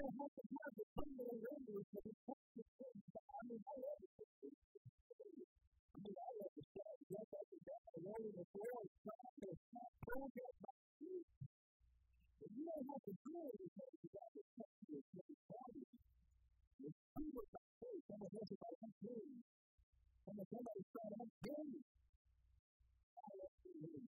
don't have to have the criminal language that is to things. I mean, I love it. I mean, I love the show. I a roll in the floor. It's not going to stop. Don't get my feet. But you don't have to do anything to that to your kid's body. It's with my faith. Someone says, if I don't do Someone somebody said, I'm doing I love you.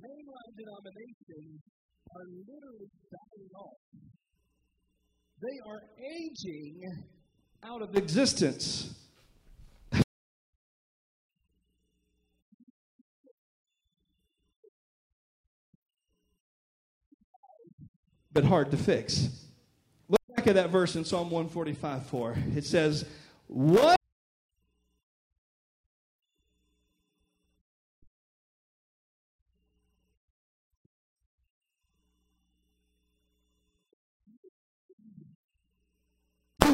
mainline denominations are literally dying off. They are aging out of existence. but hard to fix. Look back at that verse in Psalm 145 4. It says, What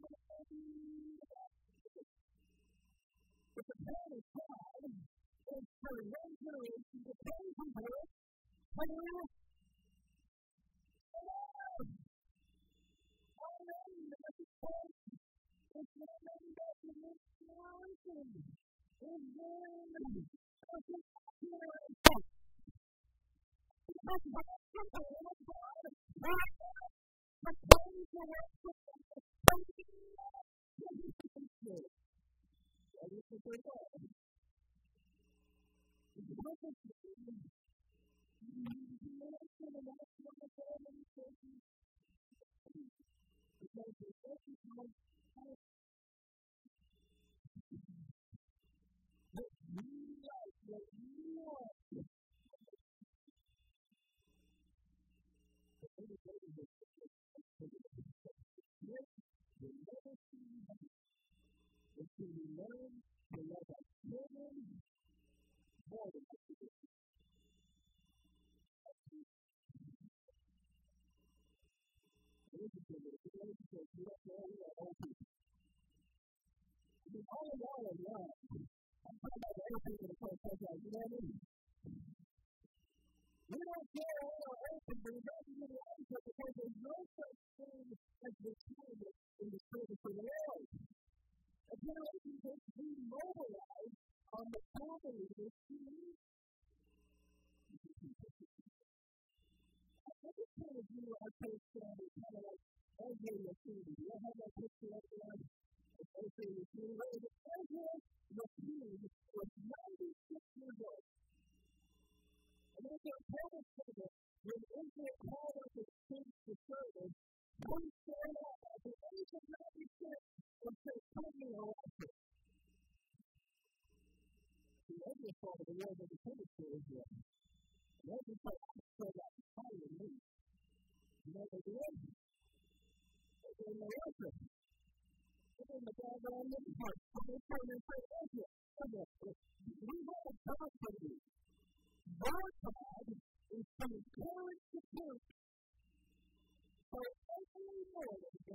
But the plan of God is for one generation to come to her when we were Thank you. That we are, that you Hallelujah. mountain. Amen. all of all of love. I'm about everything in the first place, you know what I mean? We don't care all our because there's no such thing as the spirit in the service of the Lord. A generation takes demobilized on the poverty of this community. I just kind of view our church family kind of like every activity. You have that picture up there associated with you. Well, the president Lapid was 96 years old. And then the Republic Senate, when Israel called up its troops to service, he up at the age of 96 and said, Put me elected. The obvious part of the world of independence for Israel. And every time I said that, higher than me. You know what they did? They gave me elected in the doggone living part. So they turn and say, okay, okay, we have a God for you. Our God is to encourage the church for every to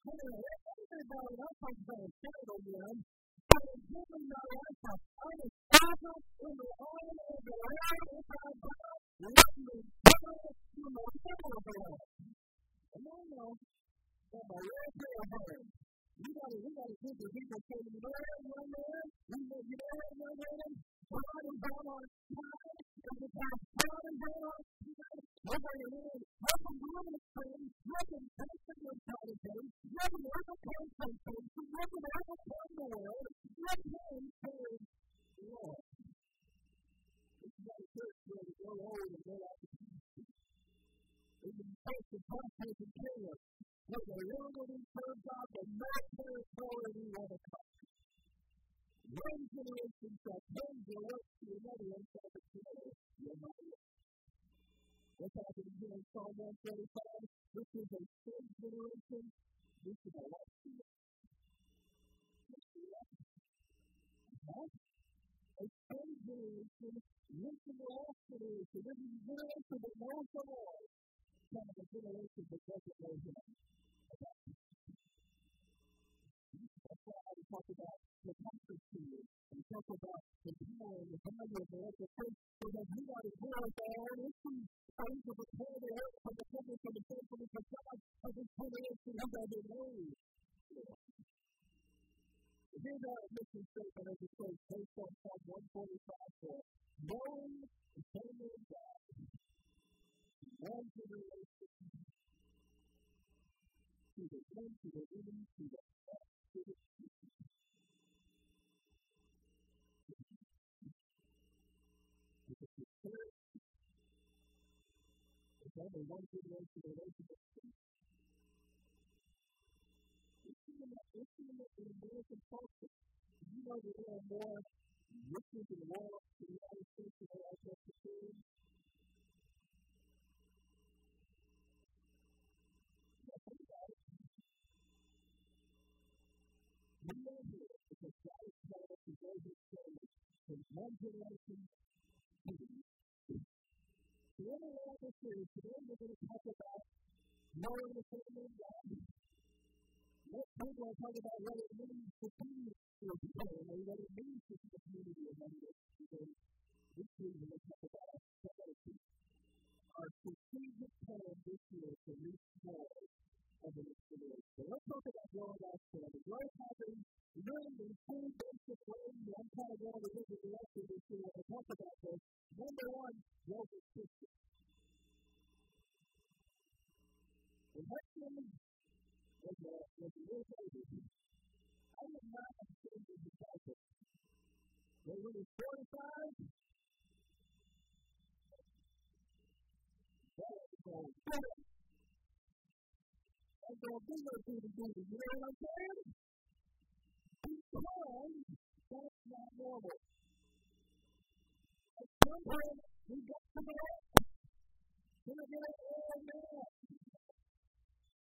Everybody else has been settled in, but it's really not like that. I'm a father in the arm of the Lord of our God, let me go to my father of the Lord. And I know that my Lord will hurt. We gotta, we gotta think of people saying, know what, young man? Know, you know what, young man? God is on our side. God is on our side. Nobody knows. Nothing wrong with things. Nothing bad with politics. Nothing ever comes from things. Nothing ever comes the world. Nothing is Lord. This is not church where we go old and go out to of taking care of. Where the we serve God, the we want to come. One generation shall change the work to another and shall declare your mighty. What's happening here in Psalm 135? This is a third generation. This is a life. Huh? A third generation, listen to last generation. This is a generation that knows the Lord. Kind of a generation that doesn't know Him. That's why I talk about the comfort to you. We talk about the power and the value of the earth. so that you got to hear of our own issues. Things of the poor, the earth, from the goodness and the faithful of God, of His generation of His ways. Here's our mission statement as a church based on Psalm 145 for knowing the family of God. One generation to the one, to the women, to the to the only one generation. It's in the American culture. You know there are more witches and warlocks in the United States generation the When we're on this series, today we're going to talk about knowing the family of God. Next time we'll talk about what it means to be your family, what it means to be a community of members. This week we're going to talk about our strategy, our strategic plan this year to reach more of the So let's talk about growing our family. Growth happens really in two basic ways. I'm kind of going to look the rest of this year talk about this. Number one, growth is. And that's really uh, was a, real baby. I would not have seen the disciples. They were 45. That was going I'm going to to the duty. You know what I'm saying? Because that's not normal. At some point, we got to the end. Can I get an amen?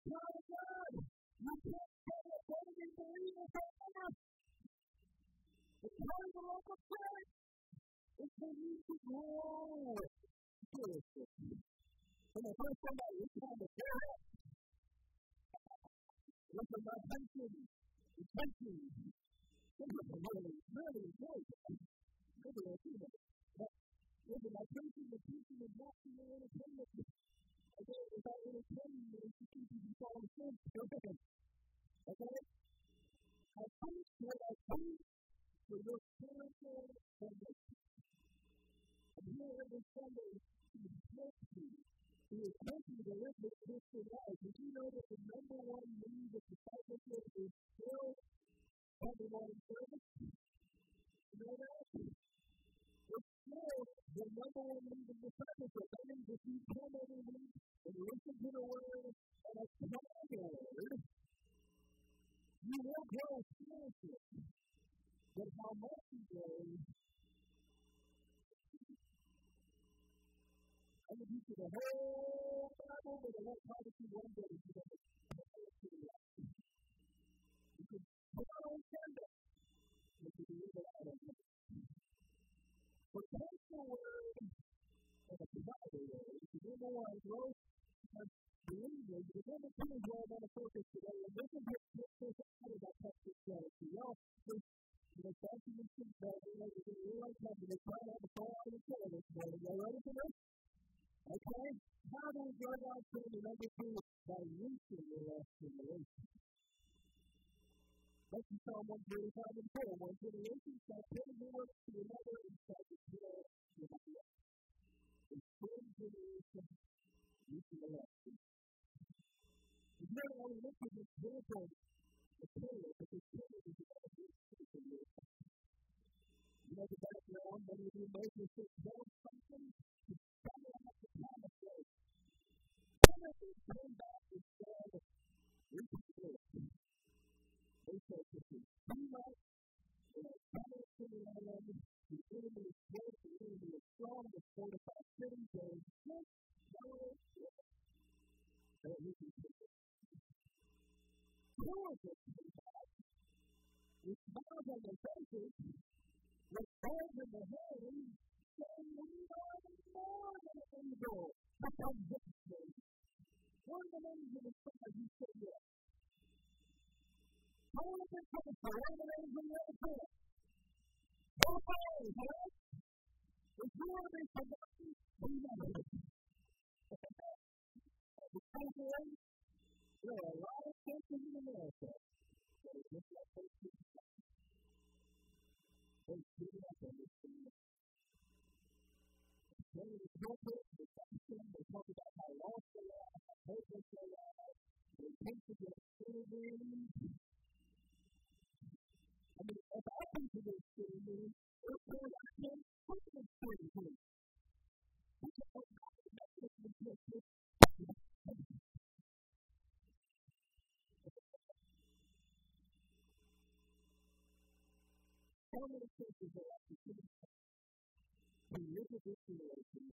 My God, you can't say a baby believer forever. The time of local church is for you to grow. Seriously. When I first somebody, time to get up. Look at my pension. The pension. Look at the really, really good. Look at that. Look at my pension. The pension is not in the entertainment. Okay, without you, it's just you can fall asleep. Okay? Okay? I think what I think for your spiritual foundation. I'm here every Sunday to help you who is taking the this Christian life, did you know that the number one need of discipleship is still on service? You know that? It's still the number one need of discipleship. That means if you come every week and listen to the word and apply the word, you will grow spiritually. But how much you grow Going to teach you the whole Bible, but I won't you one day you're going You can on Sunday, but you can it word and Bible word, the growth of the number two is where I want to focus today, and this is. Y'all, you and but you going to how to try have a this. Y'all ready? Okay? How do we go about training number two? By reaching the last generation. That's in Psalm 135 and 4. One generation shall pay more to another and shall declare to another. A third generation reaching the last generation. Now, I look at this example of prayer, but this prayer is a spiritual You know the background, many of you know this is something Timothy came back and said, Read the book. They said, If you do not, in a battle to the land, the enemy is great, the enemy is strong, the fortified city, there is just no way that we can do it. Joseph came back with smiles on their faces, with hands in the hands, saying, We are more than able to come victory one of the names of the prayer, he said yes. All of this comes from one of the names of the prayer. Both ways, right? If you want to be forgotten, remember it. The same there are a lot of churches in America that are just like those people. Up on this thing. They report it, they talk about how lost they are, how hopeless they are, they think to get children. I mean, if I think to get children, it's going to happen with the children. How many churches are actually we look at this relation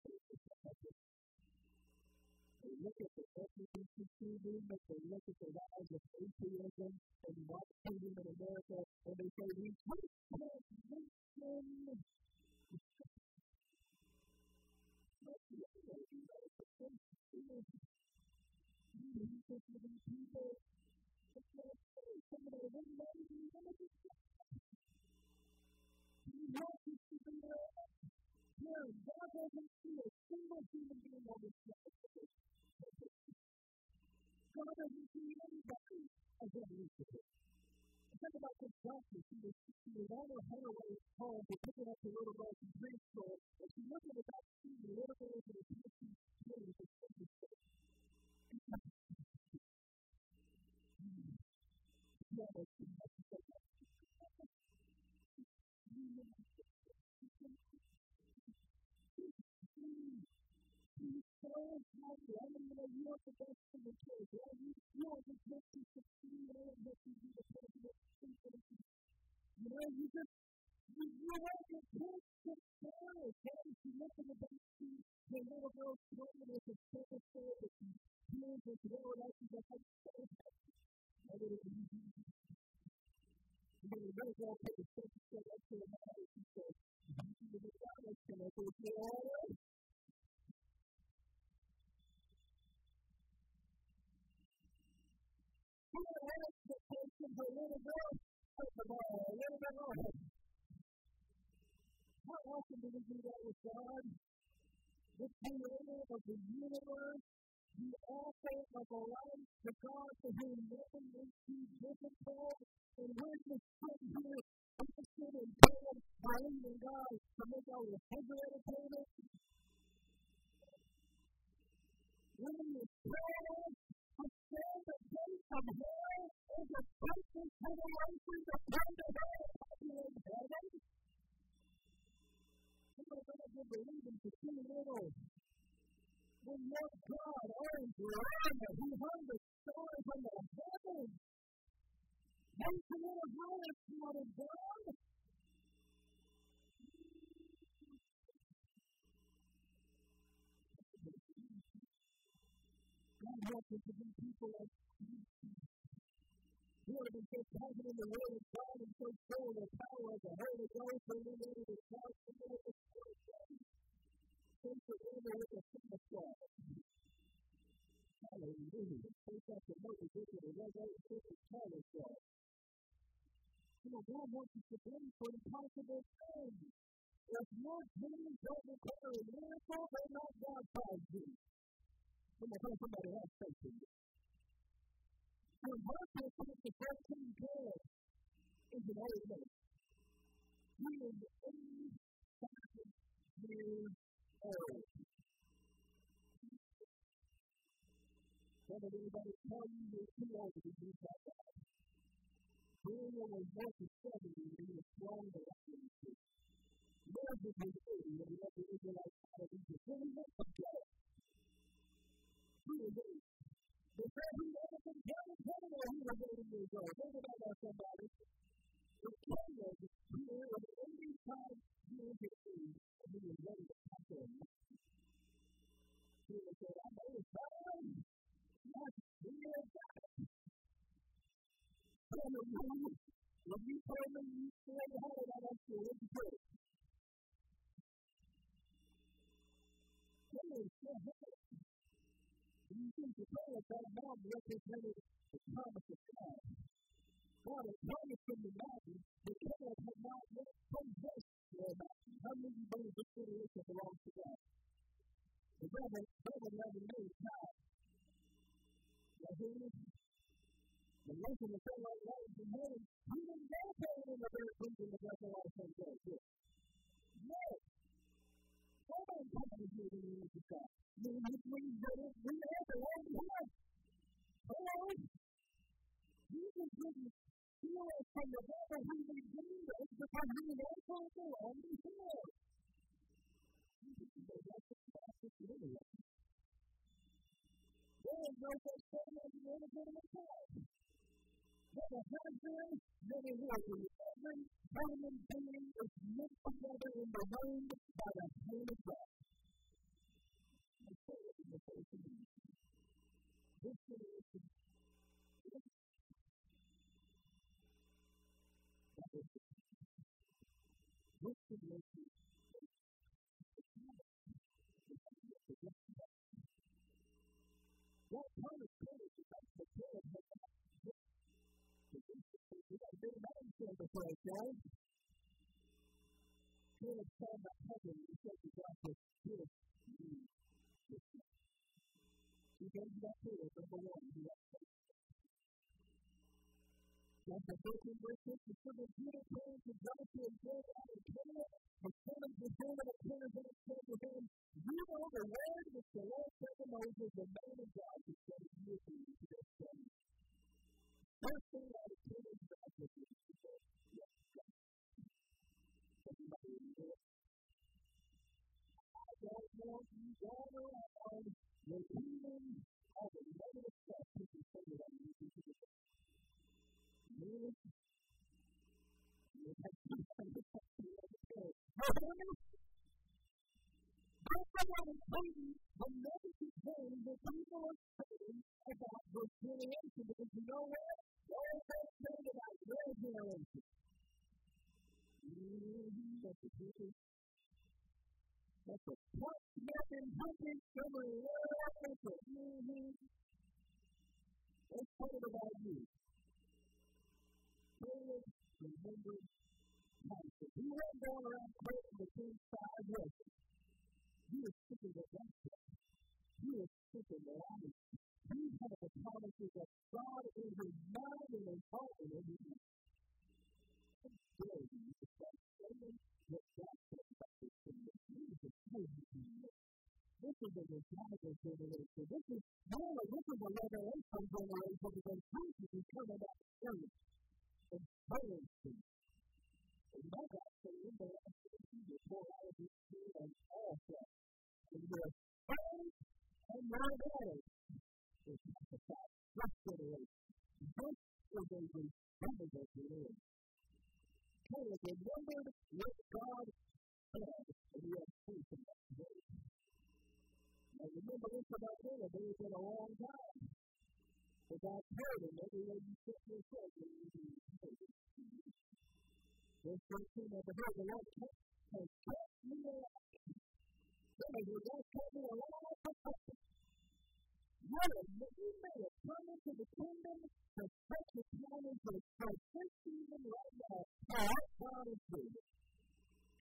They look at the LGBT they look at the rise of atheism and Marxism in America, and they say, we can't. You have to listen. God doesn't see a single human being on this planet. God doesn't see anybody as unreachable. Think about this doctor. She was, she was on her way home to picking up the little girl from preschool, and she looked at the back seat, the little girl was in a PhD sitting with a. Yeah, that's happy. I mean, you know, you want the best for the kids, right? You, you want to make them succeed, you want to make them be the president. You know, you just, you, you want your kids to fail, okay? You look at the back seat, the little girl playing with a stethoscope, and she's doing this, well, that's just like, so happy. I mean, you know, the little girl put the stethoscope up to her mouth, and she said, you know, I'm going to go to all right. Had expectations little little? How often do we that with God? The creator of the universe, the author of our life, the God to whom nothing is too difficult, and we're just sitting here interested in praying, believing God to make our refrigerator payment. When you pray, stand the gate of hell is a person generation to come to hell in heaven. Of us are believing for too little. When your God owns your honor, the stars from the heavens. You want to grow as God of God? God us to be people like who have been so confident in the Word of God and so full of the power of the Holy Ghost and we know the Christ and the Holy Spirit. Take the river with a samosa. Hallelujah. Take out the motor, get to the resurrection, and call it God. You know, God wants us to bring for impossible things. If your dreams don't require a miracle, they're not God-sized dreams. Tell somebody else. When the 13 good is an old. He is 85 years old. Don't anybody tell you you're too old to be by God. Daniel was more than 70 when he was thrown in the. Moses was 80 when he led the Israelites out of Egypt. When he went to he was 80. They said he never been telling him that he was 80 years old. Think about that, somebody. If Caleb here was 85 years of age and he was ready to conquer a mountain, he would have said, I know it's time. Yes, we are back. Hallelujah. When you told me you stay home, I don't feel it's good. They were still home. You to say that that mountain represented the promise of God. God had promised him the mountain, but Caleb had not yet possessed the mountain. How many of you believe this generation belongs to God? The devil, devil never knew God. You hear me? The lesson of God like that is the morning. He didn't go in the very kingdom of God, so I can go. No. God ain't coming to you when you need to God. We, we, we, we have the one God. Hello? Jesus didn't heal us from the devil who redeemed us because he was also the one who healed. Jesus said, that's the process of the There is no such thing as an illegitimate child. What a husband, then it was every human being is knit together in the womb by the hand of God. The. This generation, this this what kind of is that the you got a big mountain to the place, right? Caleb saw that heaven and said to Joshua, This means this. He gave that Caleb, number one, who had faith. Chapter 13, verse 6, the children of Judah came to Joshua and said, I am Caleb, the son of Jehoshaphat of Canaan, and said to him, You know the word which the Lord said to Moses, the man of God, who said, You will be to this day. people are saying about Brazilian because you know what? All they're saying about generation. That's the truth. That's a point nothing. Let's talk about you. Caleb remembered Moses. He wasn't going around the king's five lessons. He was speaking the gospel. He was speaking the life. This is a generation. This is, no, this is a revelation generation because Jesus is coming earth and praying to you. And my God in the last days, he will pour out of his spirit on all flesh. And your sons and your daughters will prophesy this generation. This is a revival generation. Caleb remembered what God said, and he had faith in that word. Now remember this about Caleb, it was been a long time. But God told him everywhere you set your foot, you will be. Verse 13 of the Lord, the Lord has kept me alive. Then the Lord kept me alive for purpose. What a you may have come into the kingdom for such a time as this, for this season right now, how God is good.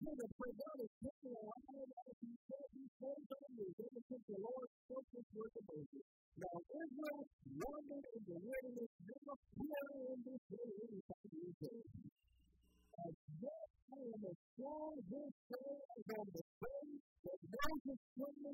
Caleb said, God has kept me alive as he said he told them ever since the Lord spoke this word to Moses. Now Israel wandered in the wilderness, never hearing in this any time years. As yet I am as strong this day as on the day that Moses told me,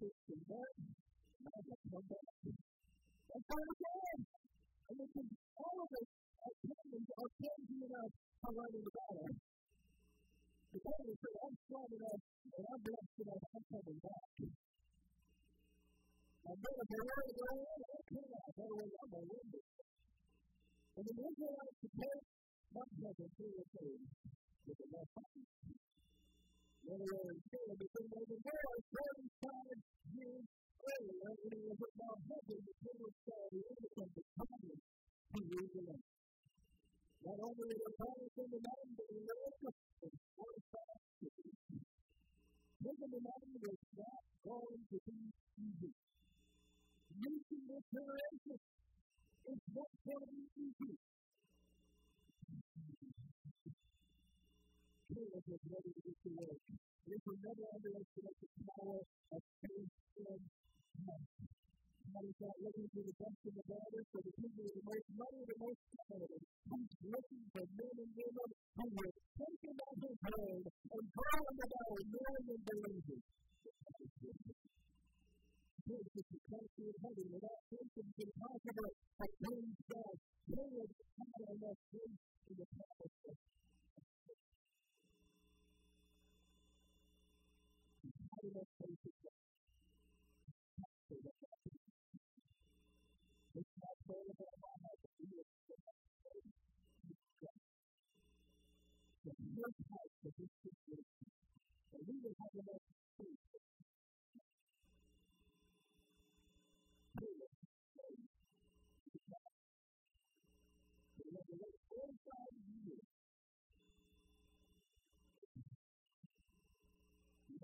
I'm going to kick some butt, and I'm going to come back. That's how it goes. And we can, all of us are telling, are telling enough to run in the battle. The Bible says, I'm strong enough, and I'm blessed enough, I'm coming back. I'm going to go on, go on, okay, I'm going to I'm going to win this. And the Israelites prepared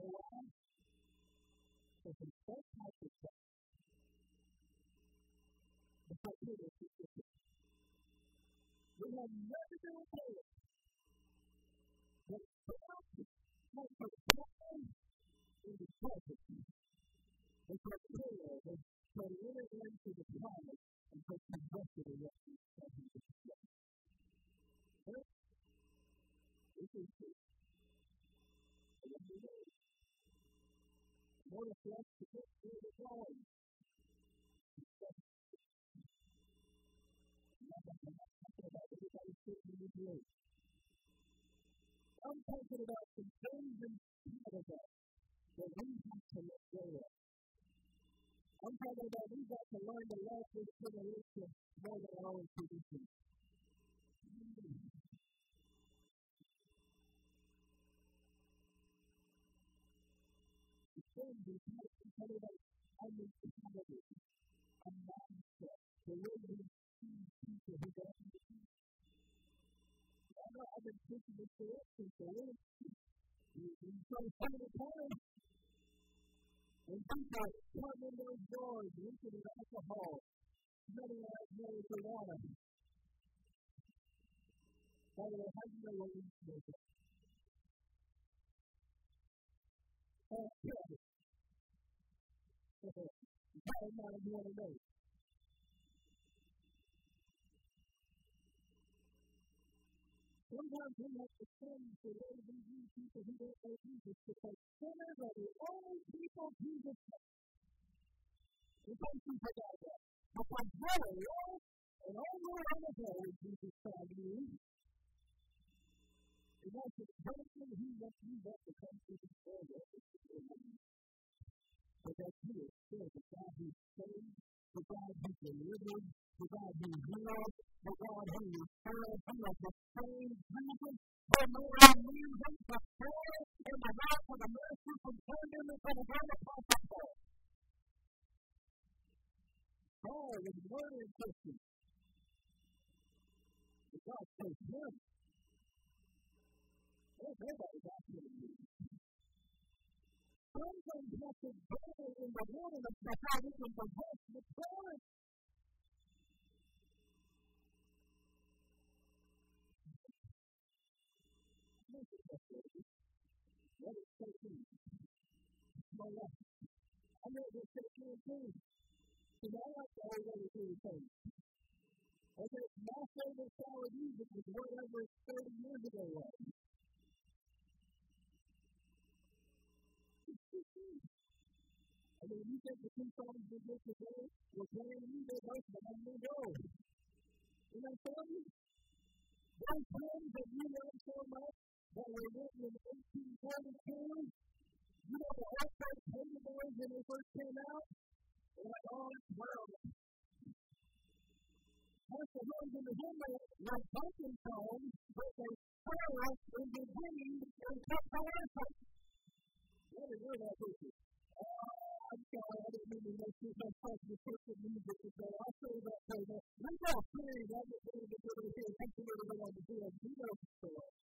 around to confess my success. But I did it We have never been aware that God has a plan in the present. It's our prayer that can enter into the promise and take possession of what He's present to us. This is it. And if you know Notice us to get through the drawing. I'm talking about some things inside of us that we have to let go of. I'm talking about we've got to learn to love this generation more than our own. Things we have to the way we see people who don't understand. I know I've been teaching this for years. You try to find time when people come in those doors, drinking alcohol, smelling like marijuana. By the way, how do you know yeah. Day. Sometimes we have to send the way we people who don't know Jesus because sinners are the only people Jesus knows. We can't see for that. Because really, all, and all the way on the hill is Jesus you. And that's the person who you to come to the world but that He is still the God who saves, the God who delivers, the God who heals, the God who restores. He is the same Jesus who made you. Because I like to hold other people's pain. Okay, my favorite music was whatever 30 years ago was. I mean, you think the two songs we did today were playing you, they both. You know I'm Those hymns that you love so much that were written in 1842, you know the All Star Candy Boys when they first came out? They're like, oh, it's terrible. Most of those in the hymn were pumpkin songs, but they fell in the wind and kept the answer. What is it, that picture? Ah, I'm sorry, I didn't mean to make you my the person music today. I'll say that later. We got three that was going to do it here. Thank you everybody on the field. You know the story.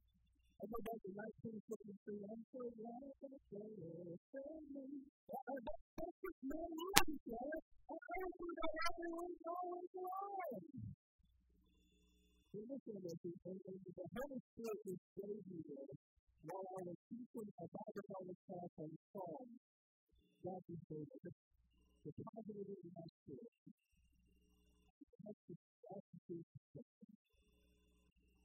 I go back to 1973. I'm so glad that it's there. Save me. That's just no reason, sir. I can't do that everyone's to life. Listen to this, and the Holy Spirit is saving you while I was teaching a Bible college class on Psalms. God be faithful the positive in my spirit. That's the attitude of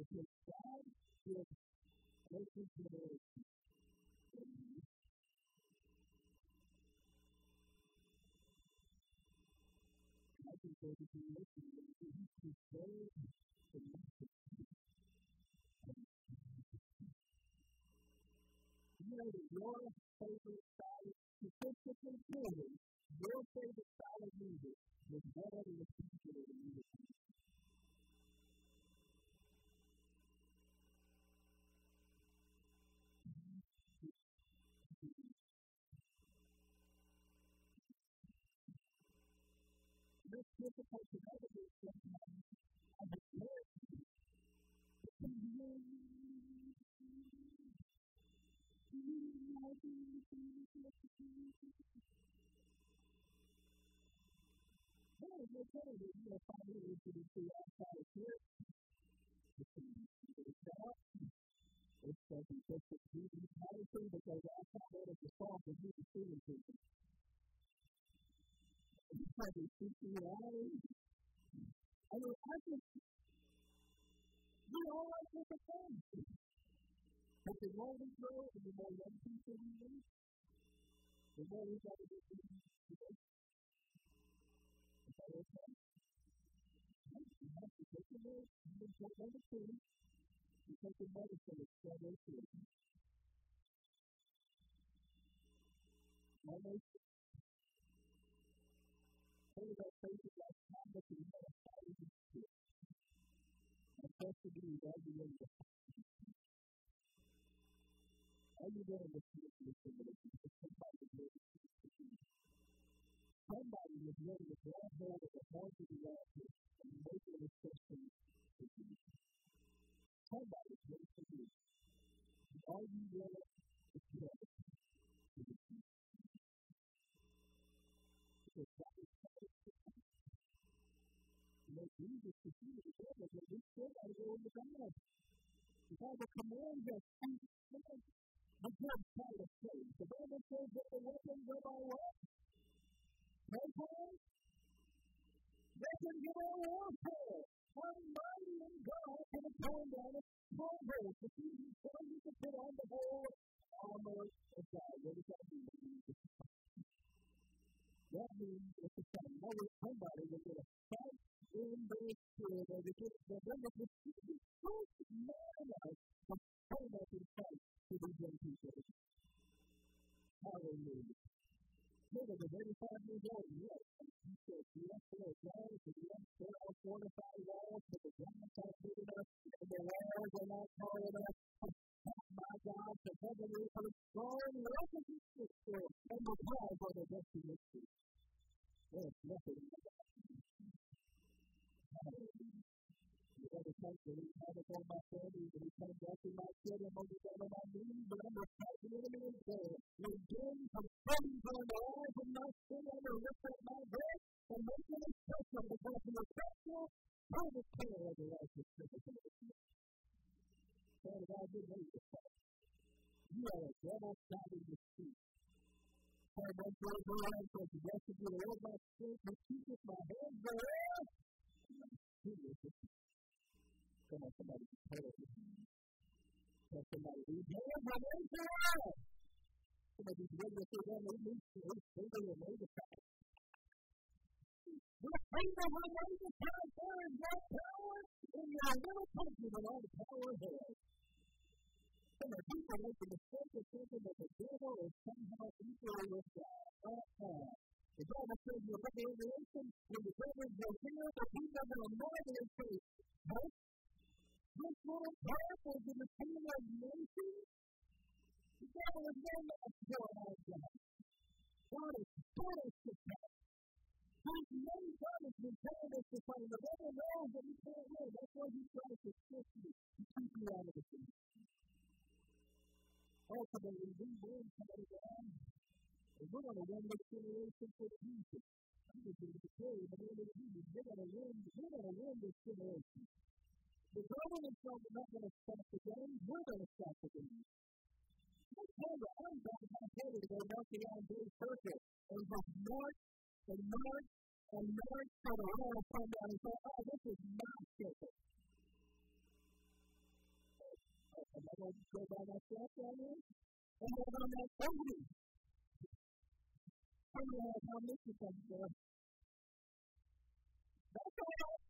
Because God is making generation. I think there's a generation that he's prepared to make you know that your favorite style, statistically proven, your favorite style of music was better the future of the music. Difficult to navigate sometimes as a parent. There is no that you will find it into the two outside of here. It's not. It's just that Jesus had to because I thought that it's a song that Jesus singing to me. It's like a speaking. I just, we all like different things. But the more we grow and the more young people we meet, the more we got to get things today. Is that okay? You have to take the word, you can take two, you take the medicine, it's seven oh two. My nation. One of those places like Thomas and Hannah, thousands of kids. I trust to be evaluated all you're doing is listening to the somebody ready Somebody is ready to grab hold of the horns of the altar and make an exception for you. Somebody is ready for you. All you want is ready to receive. Jesus to tell us that we still got to go into God. The Bible commands us to the good side of faith. The Bible says that the of our what? Warfare? They can give our warfare. Almighty in God can turn down a stronghold. The Ephesians tell you to put on the whole armor of God. What does that mean? That means it's a sign. Now, somebody is going to fight in the spirit, or they get the the first man of stand up and fight to these young people. Hallelujah. Maybe they're 85 years old, yes. He said, you have to go down to the unfair fortified walls, but the giants aren't big enough, and the walls are not tall enough. My God, the heaven is look at this picture, and the clouds are the destination. The on my family, and he comes back my children, hold it down on my knees, but I'm fight the enemy in prayer. When gain some friends on the eyes of my sin, I'm going to lift up my breath and make an expression because the effectual fervent prayer of the righteous man. Father God, ready to fight. You are a devil standing the street. Father, one prayer go on says, the rest of you, Lord, my spirit, my keepeth my hands thereof. Come on, somebody with. Tell somebody, a to say, well, we need to wait for the way to fight. The kingdom of God is power and in your little country, all the power hell. And the people make the mistake of thinking that the devil is somehow equal with God. Uh-uh. The Bible says in the Revelation, when the devil will hear the people of the northern faith? This little parable in the kingdom of nations, the devil is no match for our God. God is punished to fight. His many times been telling us to. The devil knows that he can't win. That's why he tries to trick you to keep out of the kingdom. Ultimately, we win somebody down. We're going to win this generation for. I'm just going to of Jesus, we're we're going to win this generation. The government's not going to stop the game. We're going to stop the game. September, I'm back in Montana to go knock the Iron Blue Circuit. And from north to north and north to the road to come down and say, oh, this is not circuit. Am I going to go by myself down there? And then on that opening. Come on, how much is that there? That's all right.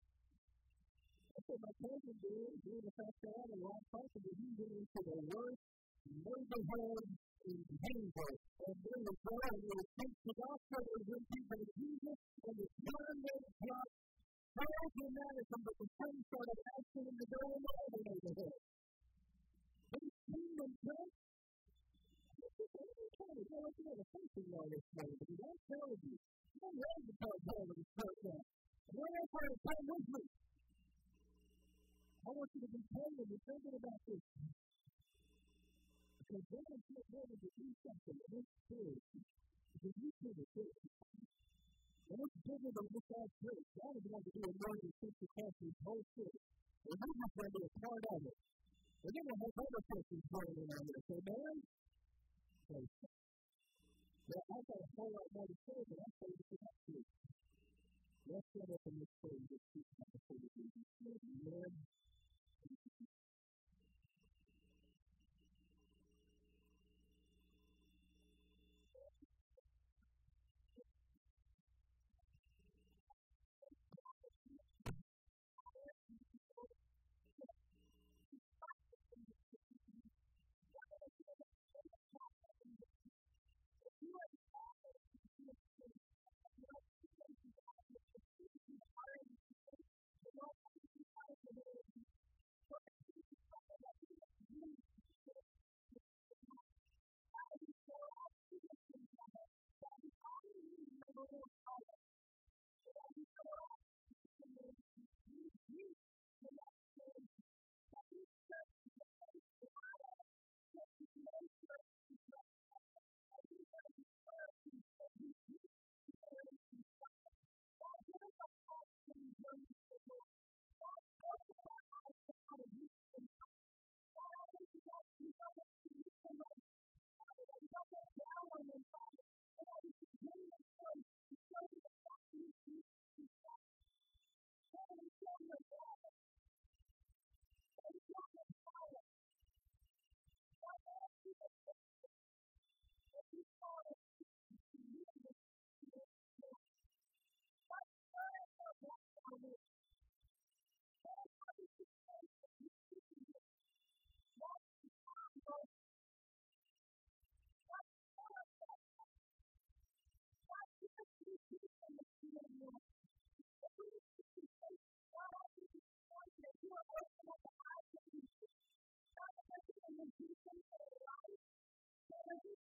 What my cousin did. Was a fast guy and a lot of possible. He went into the worst neighborhood in Denver. And was one who was preach the gospel was 250 countries, whole city. And this is going to be a part of it. And then we'll have other countries joining in on this. Amen? Now, I've got a whole lot more to say, but I'm going to get to it. Let's get up in this thing. Let's keep conversation. Amen.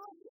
Come on.